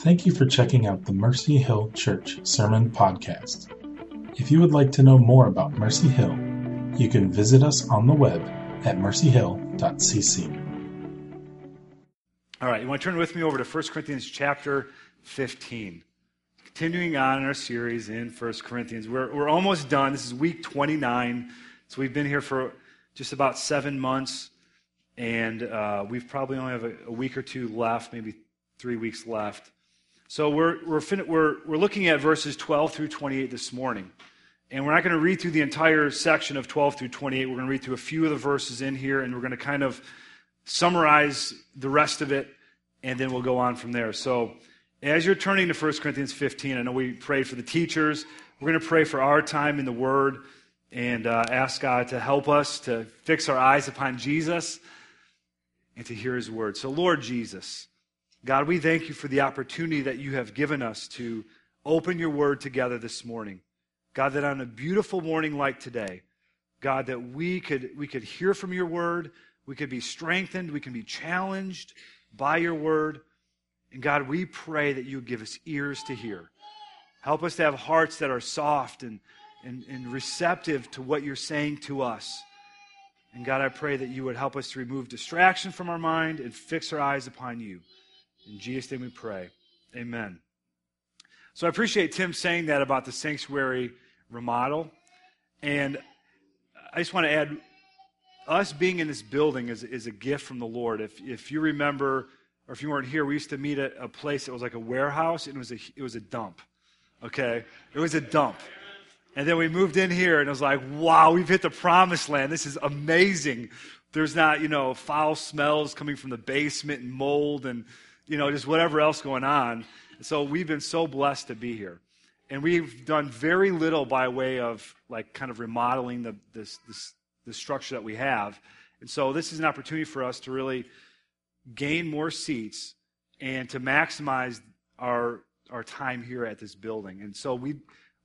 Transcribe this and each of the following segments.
Thank you for checking out the Mercy Hill Church Sermon Podcast. If you would like to know more about Mercy Hill, you can visit us on the web at mercyhill.cc. All right, you want to turn with me over to 1 Corinthians chapter 15. Continuing on in our series in 1 Corinthians. We're, we're almost done. This is week 29. So we've been here for just about seven months, and uh, we've probably only have a, a week or two left, maybe three weeks left. So we're, we're, fin- we're, we're looking at verses 12 through 28 this morning. And we're not going to read through the entire section of 12 through 28. We're going to read through a few of the verses in here, and we're going to kind of summarize the rest of it, and then we'll go on from there. So as you're turning to 1 Corinthians 15, I know we prayed for the teachers. We're going to pray for our time in the Word and uh, ask God to help us to fix our eyes upon Jesus and to hear His Word. So, Lord Jesus, God, we thank you for the opportunity that you have given us to open your word together this morning. God, that on a beautiful morning like today, God, that we could, we could hear from your word, we could be strengthened, we can be challenged by your word. And God, we pray that you give us ears to hear. Help us to have hearts that are soft and, and, and receptive to what you're saying to us. And God, I pray that you would help us to remove distraction from our mind and fix our eyes upon you. In Jesus' name we pray. Amen. So I appreciate Tim saying that about the sanctuary remodel. And I just want to add us being in this building is, is a gift from the Lord. If, if you remember, or if you weren't here, we used to meet at a place that was like a warehouse, and it was a, it was a dump. Okay? It was a dump. And then we moved in here, and it was like, wow, we've hit the promised land. This is amazing. There's not, you know, foul smells coming from the basement and mold and you know, just whatever else going on. So we've been so blessed to be here. And we've done very little by way of like kind of remodeling the, this, this, the structure that we have. And so this is an opportunity for us to really gain more seats and to maximize our, our time here at this building. And so we,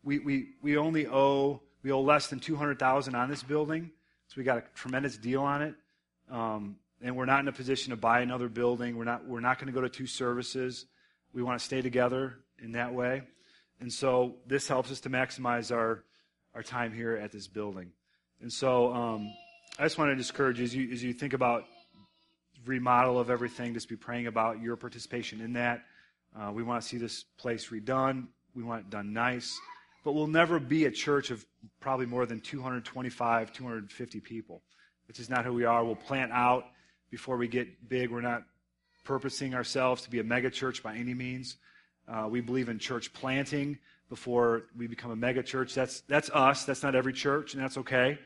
we, we, we only owe, we owe less than 200000 on this building. So we got a tremendous deal on it. Um, and we're not in a position to buy another building. We're not, we're not going to go to two services. We want to stay together in that way. And so this helps us to maximize our, our time here at this building. And so um, I just want to discourage you as, you as you think about remodel of everything, just be praying about your participation in that. Uh, we want to see this place redone. We want it done nice. But we'll never be a church of probably more than 225, 250 people, which is not who we are. We'll plant out before we get big. We're not purposing ourselves to be a megachurch by any means. Uh, we believe in church planting before we become a megachurch. That's, that's us. That's not every church, and that's okay.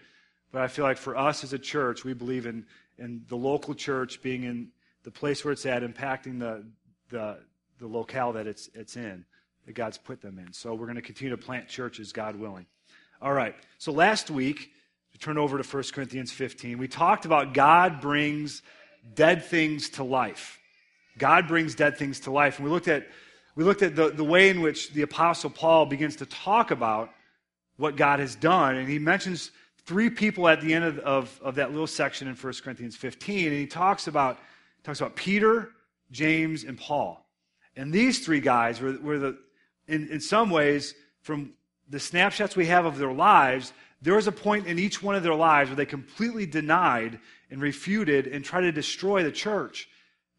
But I feel like for us as a church, we believe in, in the local church being in the place where it's at, impacting the, the, the locale that it's, it's in, that God's put them in. So we're going to continue to plant churches, God willing. All right. So last week, to turn over to 1 Corinthians 15, we talked about God brings dead things to life. God brings dead things to life. And we looked at, we looked at the, the way in which the Apostle Paul begins to talk about what God has done. And he mentions three people at the end of, of, of that little section in 1 Corinthians 15. And he talks about, talks about Peter, James, and Paul. And these three guys were, were the, in, in some ways, from the snapshots we have of their lives, there was a point in each one of their lives where they completely denied and refuted and tried to destroy the church.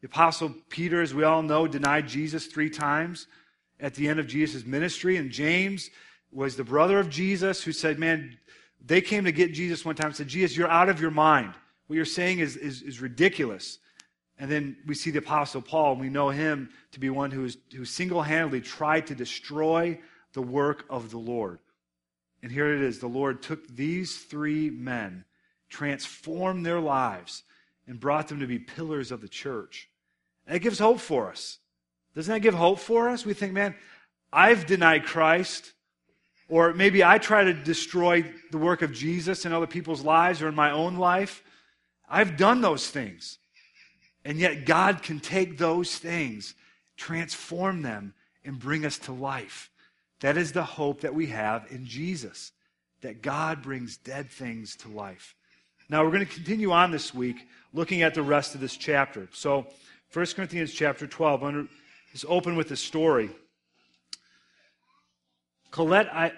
The Apostle Peter, as we all know, denied Jesus three times at the end of Jesus' ministry. And James was the brother of Jesus who said, Man, they came to get Jesus one time and said, Jesus, you're out of your mind. What you're saying is, is, is ridiculous. And then we see the Apostle Paul, and we know him to be one who, who single handedly tried to destroy the work of the Lord. And here it is the Lord took these three men, transformed their lives, and brought them to be pillars of the church. And that gives hope for us. Doesn't that give hope for us? We think, man, I've denied Christ. Or maybe I try to destroy the work of Jesus in other people's lives or in my own life. I've done those things. And yet, God can take those things, transform them, and bring us to life. That is the hope that we have in Jesus, that God brings dead things to life. Now, we're going to continue on this week looking at the rest of this chapter. So, 1 Corinthians chapter 12, under, Let's open with a story. Colette, I,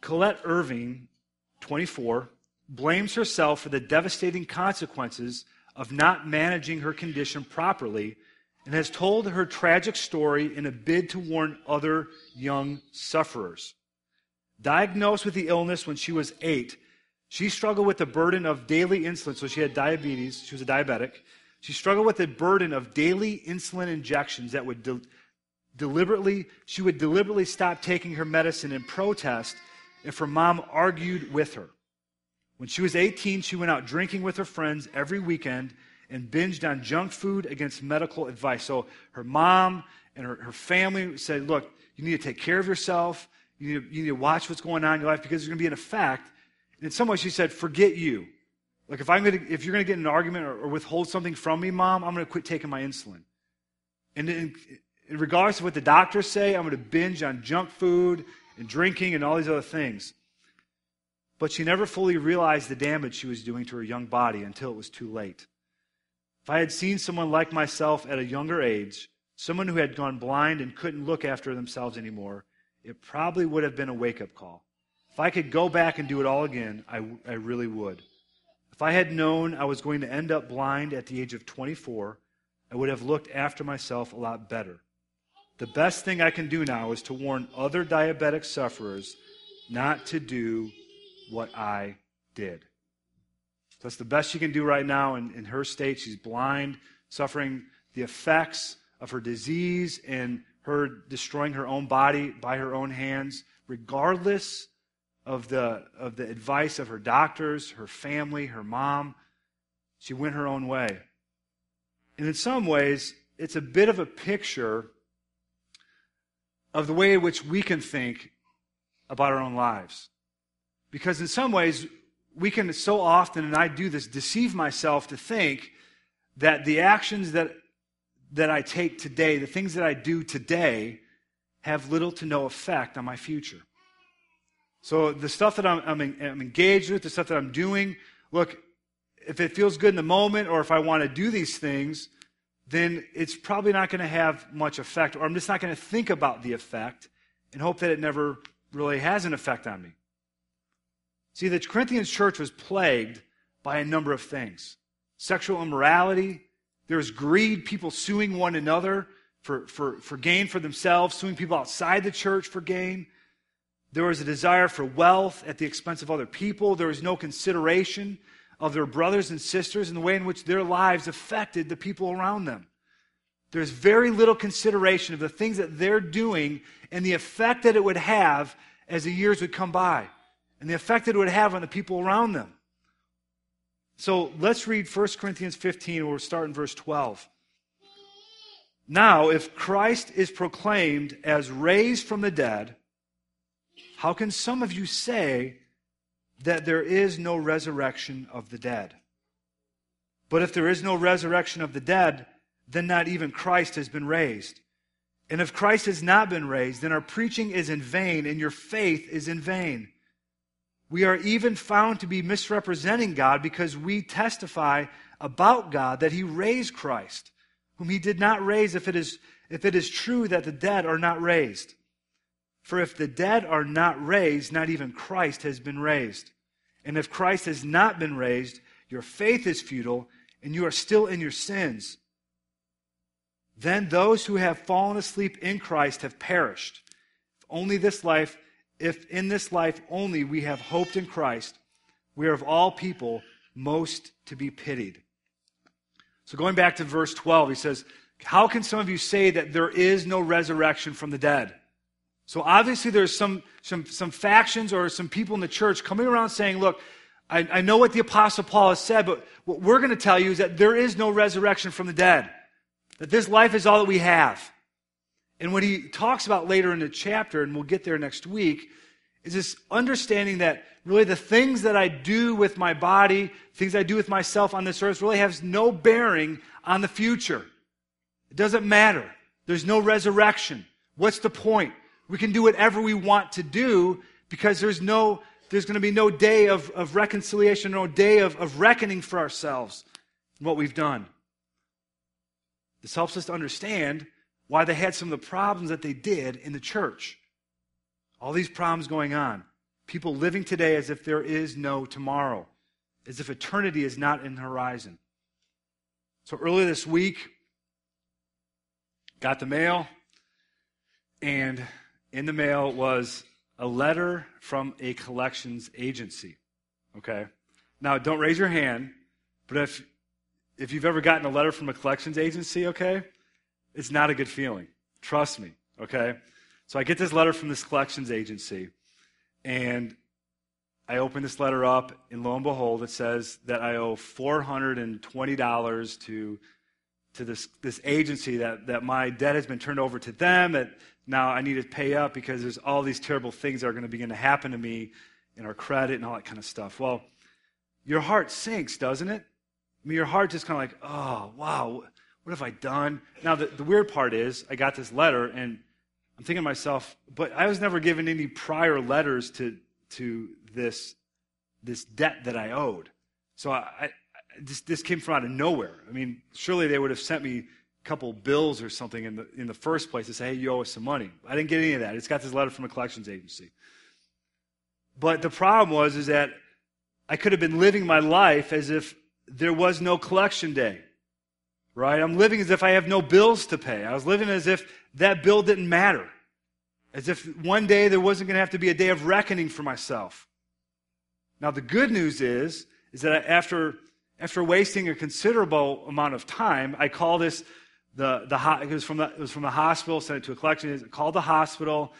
Colette Irving, 24, blames herself for the devastating consequences of not managing her condition properly and has told her tragic story in a bid to warn other young sufferers. Diagnosed with the illness when she was eight, she struggled with the burden of daily insulin. So she had diabetes, she was a diabetic. She struggled with the burden of daily insulin injections that would de- deliberately, she would deliberately stop taking her medicine in protest if her mom argued with her. When she was 18, she went out drinking with her friends every weekend and binged on junk food against medical advice. So her mom and her, her family said, Look, you need to take care of yourself. You need, to, you need to watch what's going on in your life because there's going to be an effect. And in some ways, she said, Forget you. Like, if, I'm gonna, if you're going to get in an argument or, or, withhold something from me, mom, I'm going to quit taking my insulin. And in, regardless of what the doctors say, I'm going to binge on junk food and drinking and all these other things. But she never fully realized the damage she was doing to her young body until it was too late. If I had seen someone like myself at a younger age, someone who had gone blind and couldn't look after themselves anymore, it probably would have been a wake up call. If I could go back and do it all again, I, I really would. If I had known I was going to end up blind at the age of 24, I would have looked after myself a lot better. The best thing I can do now is to warn other diabetic sufferers not to do what I did. So that's the best she can do right now in, in her state. She's blind, suffering the effects of her disease and her destroying her own body by her own hands, regardless of the, of the advice of her doctors, her family, her mom. She went her own way. And in some ways, it's a bit of a picture of the way in which we can think about our own lives. Because in some ways, we can so often, and I do this, deceive myself to think that the actions that, that I take today, the things that I do today, have little to no effect on my future. So the stuff that I'm, I'm, I'm engaged with, the stuff that I'm doing, look, if it feels good in the moment or if I want to do these things, then it's probably not going to have much effect, or I'm just not going to think about the effect and hope that it never really has an effect on me. See, the Corinthians church was plagued by a number of things sexual immorality, there was greed, people suing one another for, for, for gain for themselves, suing people outside the church for gain. There was a desire for wealth at the expense of other people. There was no consideration of their brothers and sisters and the way in which their lives affected the people around them. There's very little consideration of the things that they're doing and the effect that it would have as the years would come by and the effect it would have on the people around them. So let's read 1 Corinthians 15. We'll start in verse 12. Now, if Christ is proclaimed as raised from the dead, how can some of you say that there is no resurrection of the dead? But if there is no resurrection of the dead, then not even Christ has been raised. And if Christ has not been raised, then our preaching is in vain and your faith is in vain. We are even found to be misrepresenting God because we testify about God that he raised Christ, whom he did not raise if it is, if it is true that the dead are not raised. For if the dead are not raised, not even Christ has been raised. And if Christ has not been raised, your faith is futile and you are still in your sins. Then those who have fallen asleep in Christ have perished. If only this life if in this life only we have hoped in Christ, we are of all people most to be pitied. So going back to verse 12, he says, How can some of you say that there is no resurrection from the dead? So obviously there's some, some, some factions or some people in the church coming around saying, Look, I, I know what the Apostle Paul has said, but what we're going to tell you is that there is no resurrection from the dead, that this life is all that we have. And what he talks about later in the chapter, and we'll get there next week, is this understanding that really the things that I do with my body, things I do with myself on this earth, really has no bearing on the future. It doesn't matter. There's no resurrection. What's the point? We can do whatever we want to do because there's no there's going to be no day of, of reconciliation, no day of, of reckoning for ourselves and what we've done. This helps us to understand why they had some of the problems that they did in the church. All these problems going on. People living today as if there is no tomorrow, as if eternity is not in the horizon. So earlier this week, got the mail, and in the mail was a letter from a collections agency. Okay? Now, don't raise your hand, but if, if you've ever gotten a letter from a collections agency, okay, it's not a good feeling. Trust me, okay? So I get this letter from this collections agency, and I open this letter up, and lo and behold, it says that I owe $420 to, to this, this agency, that, that my debt has been turned over to them, that now I need to pay up because there's all these terrible things that are going to begin to happen to me in our credit and all that kind of stuff. Well, your heart sinks, doesn't it? I mean, your heart just kind of like, oh, wow, what have I done? Now, the, the weird part is, I got this letter, and I'm thinking to myself, but I was never given any prior letters to, to this, this debt that I owed. So I, I this, this came from out of nowhere. I mean, surely they would have sent me a couple bills or something in the, in the first place to say, hey, you owe us some money. I didn't get any of that. It's got this letter from a collections agency. But the problem was is that I could have been living my life as if there was no collection day. Right? I'm living as if I have no bills to pay. I was living as if that bill didn't matter. As if one day there wasn't going to have to be a day of reckoning for myself. Now, the good news is, is that after, after wasting a considerable amount of time, I call this the, the, it was from the, it was from the hospital, sent it to a collection, I called the hospital.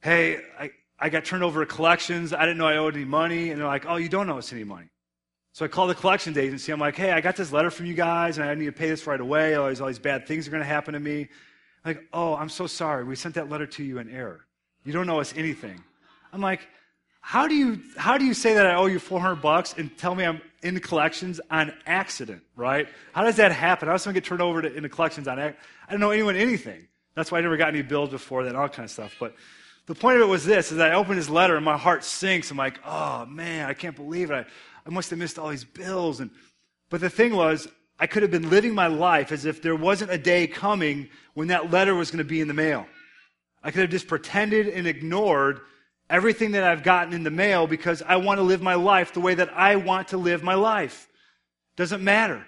Hey, I, I got turned over to collections. I didn't know I owed any money. And they're like, oh, you don't owe us any money. So I call the collections agency. I'm like, hey, I got this letter from you guys, and I need to pay this right away. All these, all these bad things are going to happen to me. I'm Like, oh, I'm so sorry. We sent that letter to you in error. You don't owe us anything. I'm like, how do you how do you say that I owe you 400 bucks and tell me I'm in collections on accident, right? How does that happen? How does someone get turned over to, into collections on I don't know anyone anything. That's why I never got any bills before that, all kind of stuff. But the point of it was this: is I open his letter and my heart sinks. I'm like, oh man, I can't believe it. I, I must have missed all these bills. And but the thing was, I could have been living my life as if there wasn't a day coming when that letter was going to be in the mail. I could have just pretended and ignored everything that I've gotten in the mail because I want to live my life the way that I want to live my life. Doesn't matter.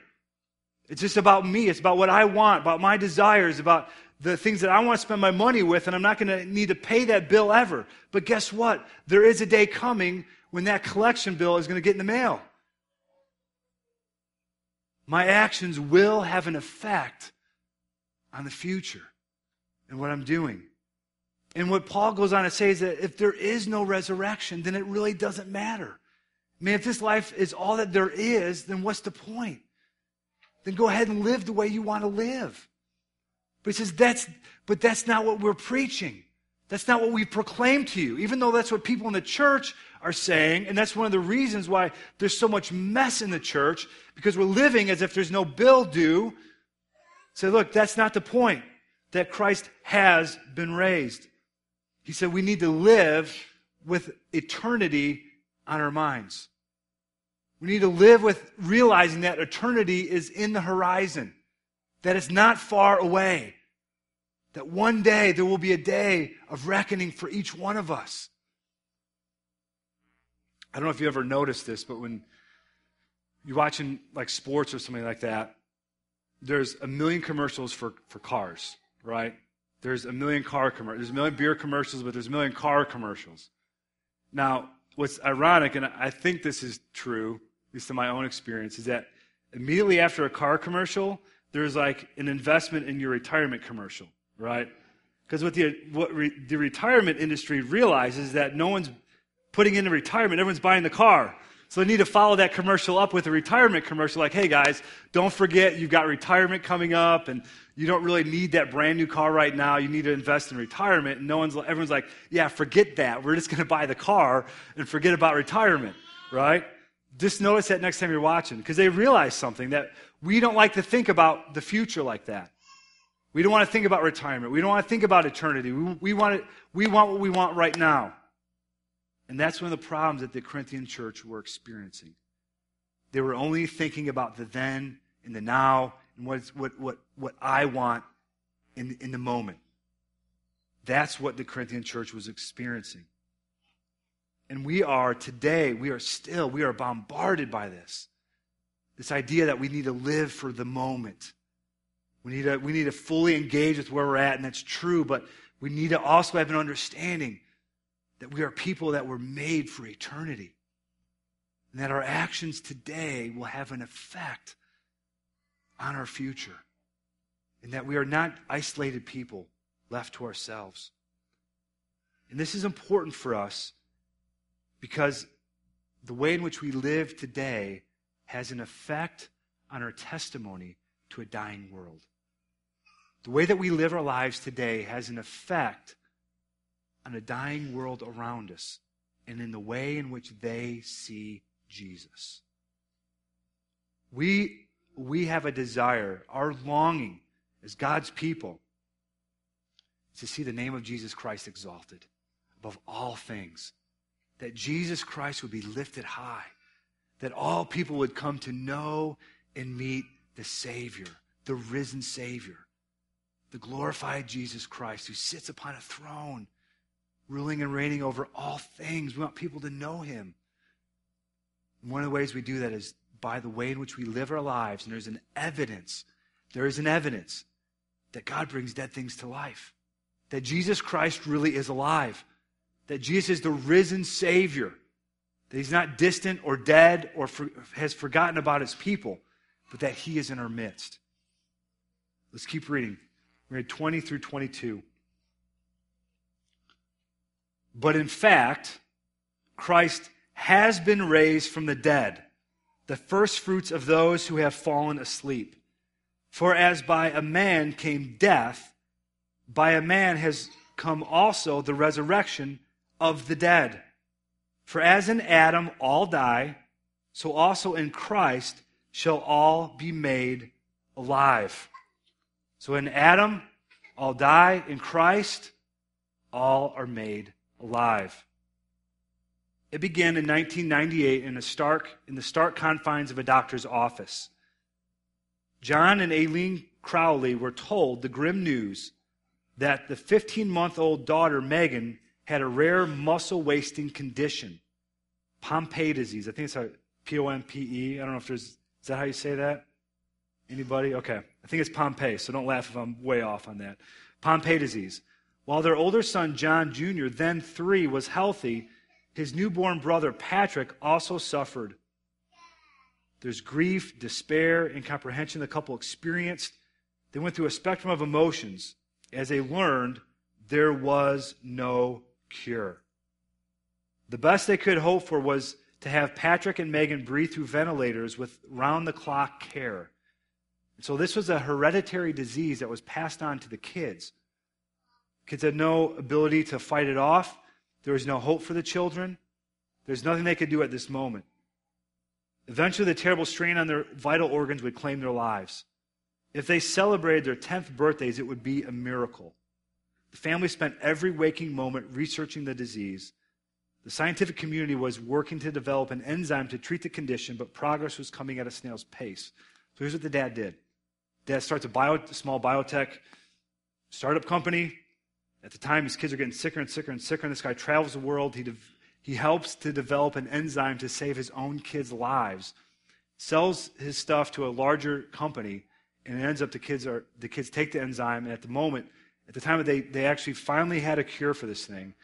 It's just about me. It's about what I want, about my desires, about the things that I want to spend my money with, and I'm not going to need to pay that bill ever. But guess what? There is a day coming when that collection bill is going to get in the mail my actions will have an effect on the future and what I'm doing. And what Paul goes on to say is that if there is no resurrection, then it really doesn't matter. I mean, if this life is all that there is, then what's the point? Then go ahead and live the way you want to live. But he says that's, but that's not what we're preaching. That's not what we proclaim to you, even though that's what people in the church are saying. And that's one of the reasons why there's so much mess in the church, because we're living as if there's no bill due. Say, look, that's not the point, that Christ has been raised. He said we need to live with eternity on our minds. We need to live with realizing that eternity is in the horizon, that it's not far away that one day there will be a day of reckoning for each one of us. I don't know if you ever noticed this, but when you're watching like sports or something like that, there's a million commercials for, for cars, right? There's a million car commercials. There's a million beer commercials, but there's a million car commercials. Now, what's ironic, and I think this is true, at least in my own experience, is that immediately after a car commercial, there's like an investment in your retirement commercial right? Because what the, what re, the retirement industry realizes is that no one's putting into retirement, everyone's buying the car. So they need to follow that commercial up with a retirement commercial like, hey guys, don't forget you've got retirement coming up and you don't really need that brand new car right now. You need to invest in retirement. And no one's, everyone's like, yeah, forget that. We're just going to buy the car and forget about retirement, right? Just notice that next time you're watching because they realize something that we don't like to think about the future like that. We don't want to think about retirement. We don't want to think about eternity. We, we, want, it, we want what we want right now. And that's one of the problems that the Corinthian church were experiencing. They were only thinking about the then and the now and what, what, what, what I want in, in the moment. That's what the Corinthian church was experiencing. And we are today, we are still, we are bombarded by this. This idea that we need to live for the moment. We need to, we need to fully engage with where we're at, and that's true, but we need to also have an understanding that we are people that were made for eternity. And that our actions today will have an effect on our future. And that we are not isolated people left to ourselves. And this is important for us because the way in which we live today has an effect on our testimony to a dying world. The way that we live our lives today has an effect on a dying world around us and in the way in which they see Jesus. We, we have a desire, our longing as God's people, to see the name of Jesus Christ exalted above all things. That Jesus Christ would be lifted high. That all people would come to know and meet the Savior, the risen Savior, the glorified Jesus Christ who sits upon a throne, ruling and reigning over all things. We want people to know Him. And one of the ways we do that is by the way in which we live our lives. And there's an evidence, there is an evidence that God brings dead things to life that Jesus Christ really is alive, that Jesus is the risen Savior, that he's not distant or dead or for, has forgotten about his people, but that he is in our midst. Let's keep reading. We're at 20 through 22. But in fact, Christ has been raised from the dead, the firstfruits of those who have fallen asleep. For as by a man came death, by a man has come also the resurrection of the dead. For as in Adam all die, so also in Christ shall all be made alive. So in Adam, all die. In Christ, all are made alive. It began in 1998 in, stark, in the stark confines of a doctor's office. John and Aileen Crowley were told the grim news that the 15 month old daughter, Megan, had a rare muscle wasting condition, Pompe disease. I think it's P O M P E. I don't know if there's, is that how you say that? Anybody? Okay. I think it's Pompe, so don't laugh if I'm way off on that. Pompe disease. While their older son, John Jr., then three, was healthy, his newborn brother, Patrick, also suffered. There's grief, despair, incomprehension the couple experienced. They went through a spectrum of emotions as they learned there was no cure. The best they could hope for was to have Patrick and Megan breathe through ventilators with round the clock care. So this was a hereditary disease that was passed on to the kids. Kids had no ability to fight it off. There was no hope for the children. There's nothing they could do at this moment. Eventually, the terrible strain on their vital organs would claim their lives. If they celebrated their 10th birthdays, it would be a miracle. The family spent every waking moment researching the disease. The scientific community was working to develop an enzyme to treat the condition, but progress was coming at a snail's pace. So here's what the dad did Dad starts a, bio, small biotech startup company. At the time, his kids are getting sicker and sicker and sicker, and this guy travels the world. He, de- he helps to develop an enzyme to save his own kids' lives, sells his stuff to a larger company and it ends up the kids are the kids take the enzyme, and at the moment, at the time they, they actually finally had a cure for this thing,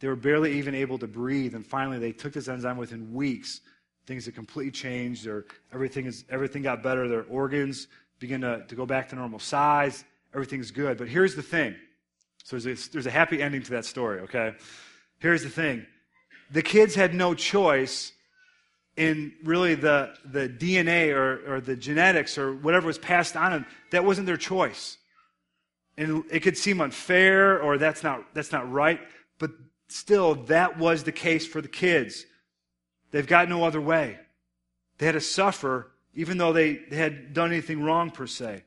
they were barely even able to breathe, and finally they took this enzyme within weeks. Things had completely changed. Their, everything, is, everything got better. Their organs begin to, to go back to normal size. Everything's good. But here's the thing. So there's a, there's a happy ending to that story, okay? Here's the thing. The kids had no choice in really the, the DNA or, or the genetics or whatever was passed on them, that wasn't their choice. And it could seem unfair or that's not, that's not right, but still, that was the case for the kids. They've got no other way. They had to suffer even though they had done anything wrong per se.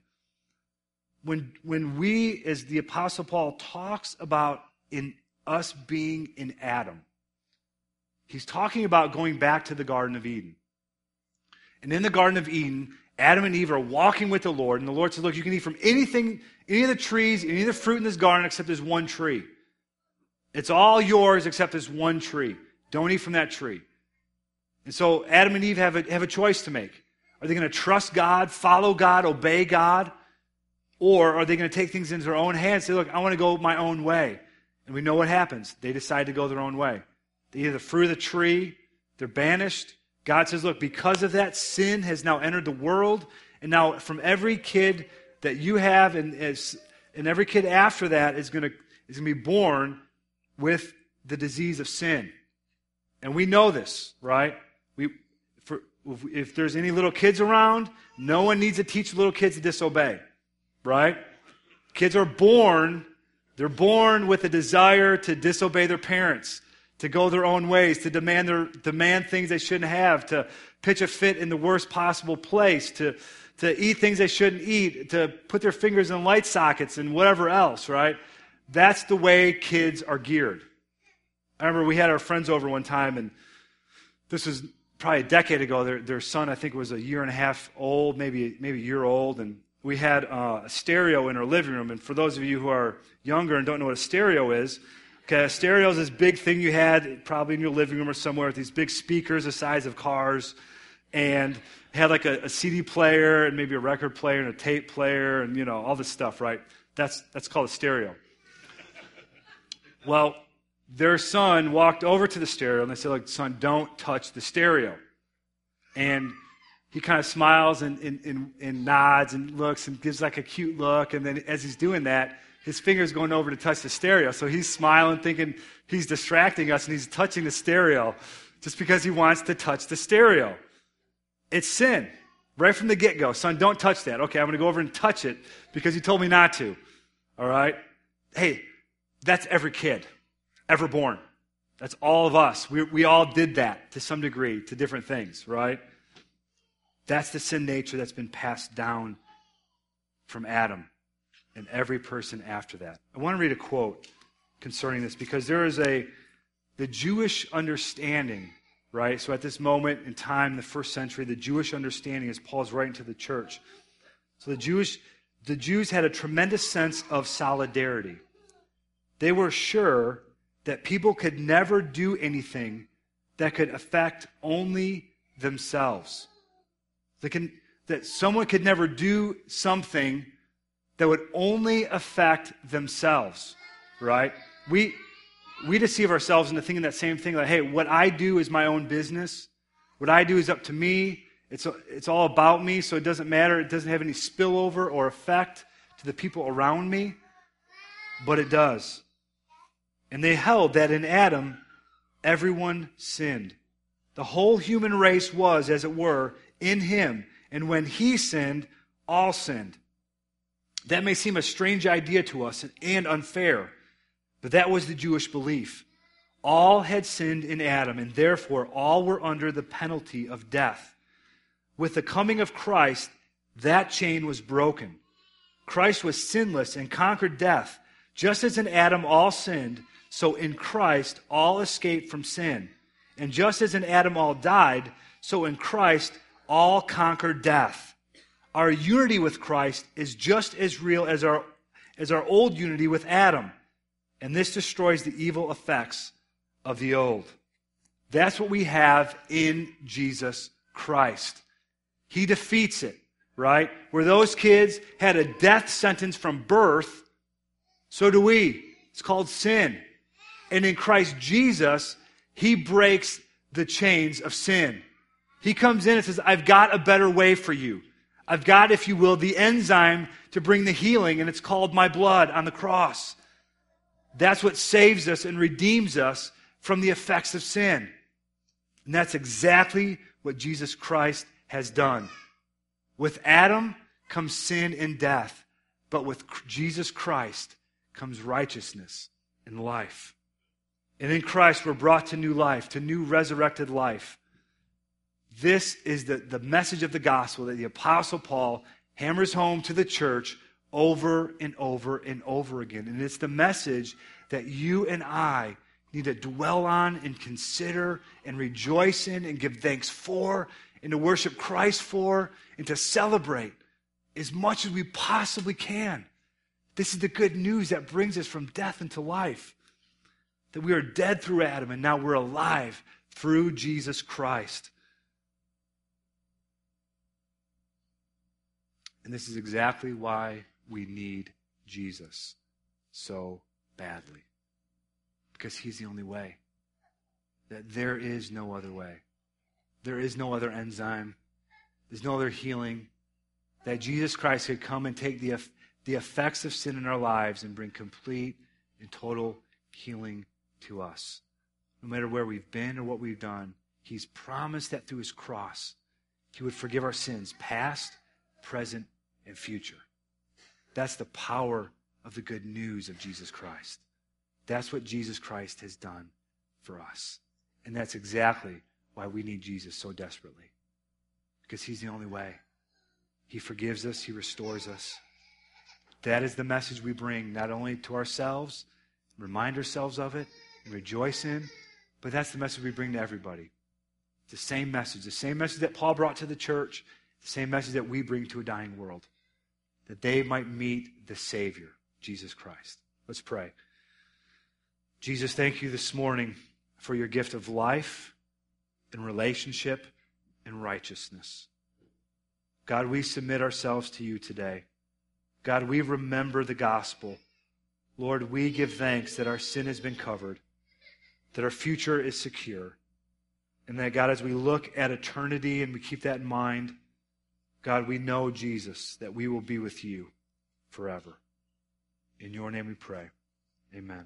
When, when we, as the Apostle Paul talks about in us being in Adam, He's talking about going back to the Garden of Eden. And in the Garden of Eden, Adam and Eve are walking with the Lord, and the Lord says, Look, you can eat from anything, any of the trees, any of the fruit in this garden except this one tree. It's all yours except this one tree. Don't eat from that tree. And so Adam and Eve have a, have a choice to make. Are they going to trust God, follow God, obey God? Or are they going to take things into their own hands say, look, I want to go my own way? And we know what happens. They decide to go their own way. They eat the fruit of the tree, they're banished. God says, look, because of that, sin has now entered the world. And now from every kid that you have and, and every kid after that is going to, is going to be born with the disease of sin. And we know this, right? We, for, if there's any little kids around, no one needs to teach little kids to disobey right? Kids are born, they're born with a desire to disobey their parents, to go their own ways, to demand, their, demand things they shouldn't have, to pitch a fit in the worst possible place, to, to eat things they shouldn't eat, to put their fingers in light sockets and whatever else, right? That's the way kids are geared. I remember we had our friends over one time, and this was probably a decade ago. Their, their son, I think, was a year and a half old, maybe, maybe a year old, and we had uh, a stereo in our living room. And for those of you who are younger and don't know what a stereo is, okay, a stereo is this big thing you had probably in your living room or somewhere with these big speakers the size of cars. And had like a, a CD player and maybe a record player and a tape player and, you know, all this stuff, right? That's, that's called a stereo. well, their son walked over to the stereo and they said, like, son, don't touch the stereo. And he kind of smiles and, and, and, and, nods and looks and gives like a cute look. And then as he's doing that, his finger's going over to touch the stereo. So he's smiling, thinking he's distracting us, and he's touching the stereo just because he wants to touch the stereo. It's sin. Right from the get go. Son, don't touch that. Okay, I'm going to go over and touch it because you told me not to. All right? Hey, that's every kid ever born. That's all of us. We, we all did that to some degree, to different things, right? That's the sin nature that's been passed down from Adam and every person after that. I want to read a quote concerning this because there is a the Jewish understanding, right? So at this moment in time, in the first century, the Jewish understanding is Paul's writing to the church. So the Jewish the Jews had a tremendous sense of solidarity. They were sure that people could never do anything that could affect only themselves. That, can, that someone could never do something that would only affect themselves, right? We, we deceive ourselves into thinking that same thing like, hey, what I do is my own business. What I do is up to me. It's, it's all about me, so it doesn't matter. It doesn't have any spillover or effect to the people around me, but it does. And they held that in Adam, everyone sinned. The whole human race was, as it were, in him. And when he sinned, all sinned. That may seem a strange idea to us and unfair, but that was the Jewish belief. All had sinned in Adam, and therefore all were under the penalty of death. With the coming of Christ, that chain was broken. Christ was sinless and conquered death. Just as in Adam all sinned, so in Christ all escaped from sin. And just as in Adam all died, so in Christ all conquer death. Our unity with Christ is just as real as our, as our old unity with Adam. And this destroys the evil effects of the old. That's what we have in Jesus Christ. He defeats it, right? Where those kids had a death sentence from birth, so do we. It's called sin. And in Christ Jesus, He breaks the chains of sin. He comes in and says, I've got a better way for you. I've got, if you will, the enzyme to bring the healing, and it's called my blood on the cross. That's what saves us and redeems us from the effects of sin. And that's exactly what Jesus Christ has done. With Adam comes sin and death, but with Jesus Christ comes righteousness and life. And in Christ, we're brought to new life, to new resurrected life. This is the, the message of the gospel that the Apostle Paul hammers home to the church over and over and over again. And it's the message that you and I need to dwell on and consider and rejoice in and give thanks for and to worship Christ for and to celebrate as much as we possibly can. This is the good news that brings us from death into life. That we are dead through Adam and now we're alive through Jesus Christ. And this is exactly why we need Jesus so badly. Because he's the only way. That there is no other way. There is no other enzyme. There's no other healing. That Jesus Christ could come and take the, the effects of sin in our lives and bring complete and total healing to us. No matter where we've been or what we've done, He's promised that through His cross, He would forgive our sins, past, present, and future. That's the power of the good news of Jesus Christ. That's what Jesus Christ has done for us. And that's exactly why we need Jesus so desperately. Because He's the only way. He forgives us, He restores us. That is the message we bring not only to ourselves, remind ourselves of it, and rejoice in, but that's the message we bring to everybody. It's the same message, the same message that Paul brought to the church, the same message that we bring to a dying world, that they might meet the Savior, Jesus Christ. Let's pray. Jesus, thank you this morning for your gift of life and relationship and righteousness. God, we submit ourselves to you today. God, we remember the gospel. Lord, we give thanks that our sin has been covered, that our future is secure, and that, God, as we look at eternity and we keep that in mind, God, we know, Jesus, that we will be with you forever. In your name we pray. Amen.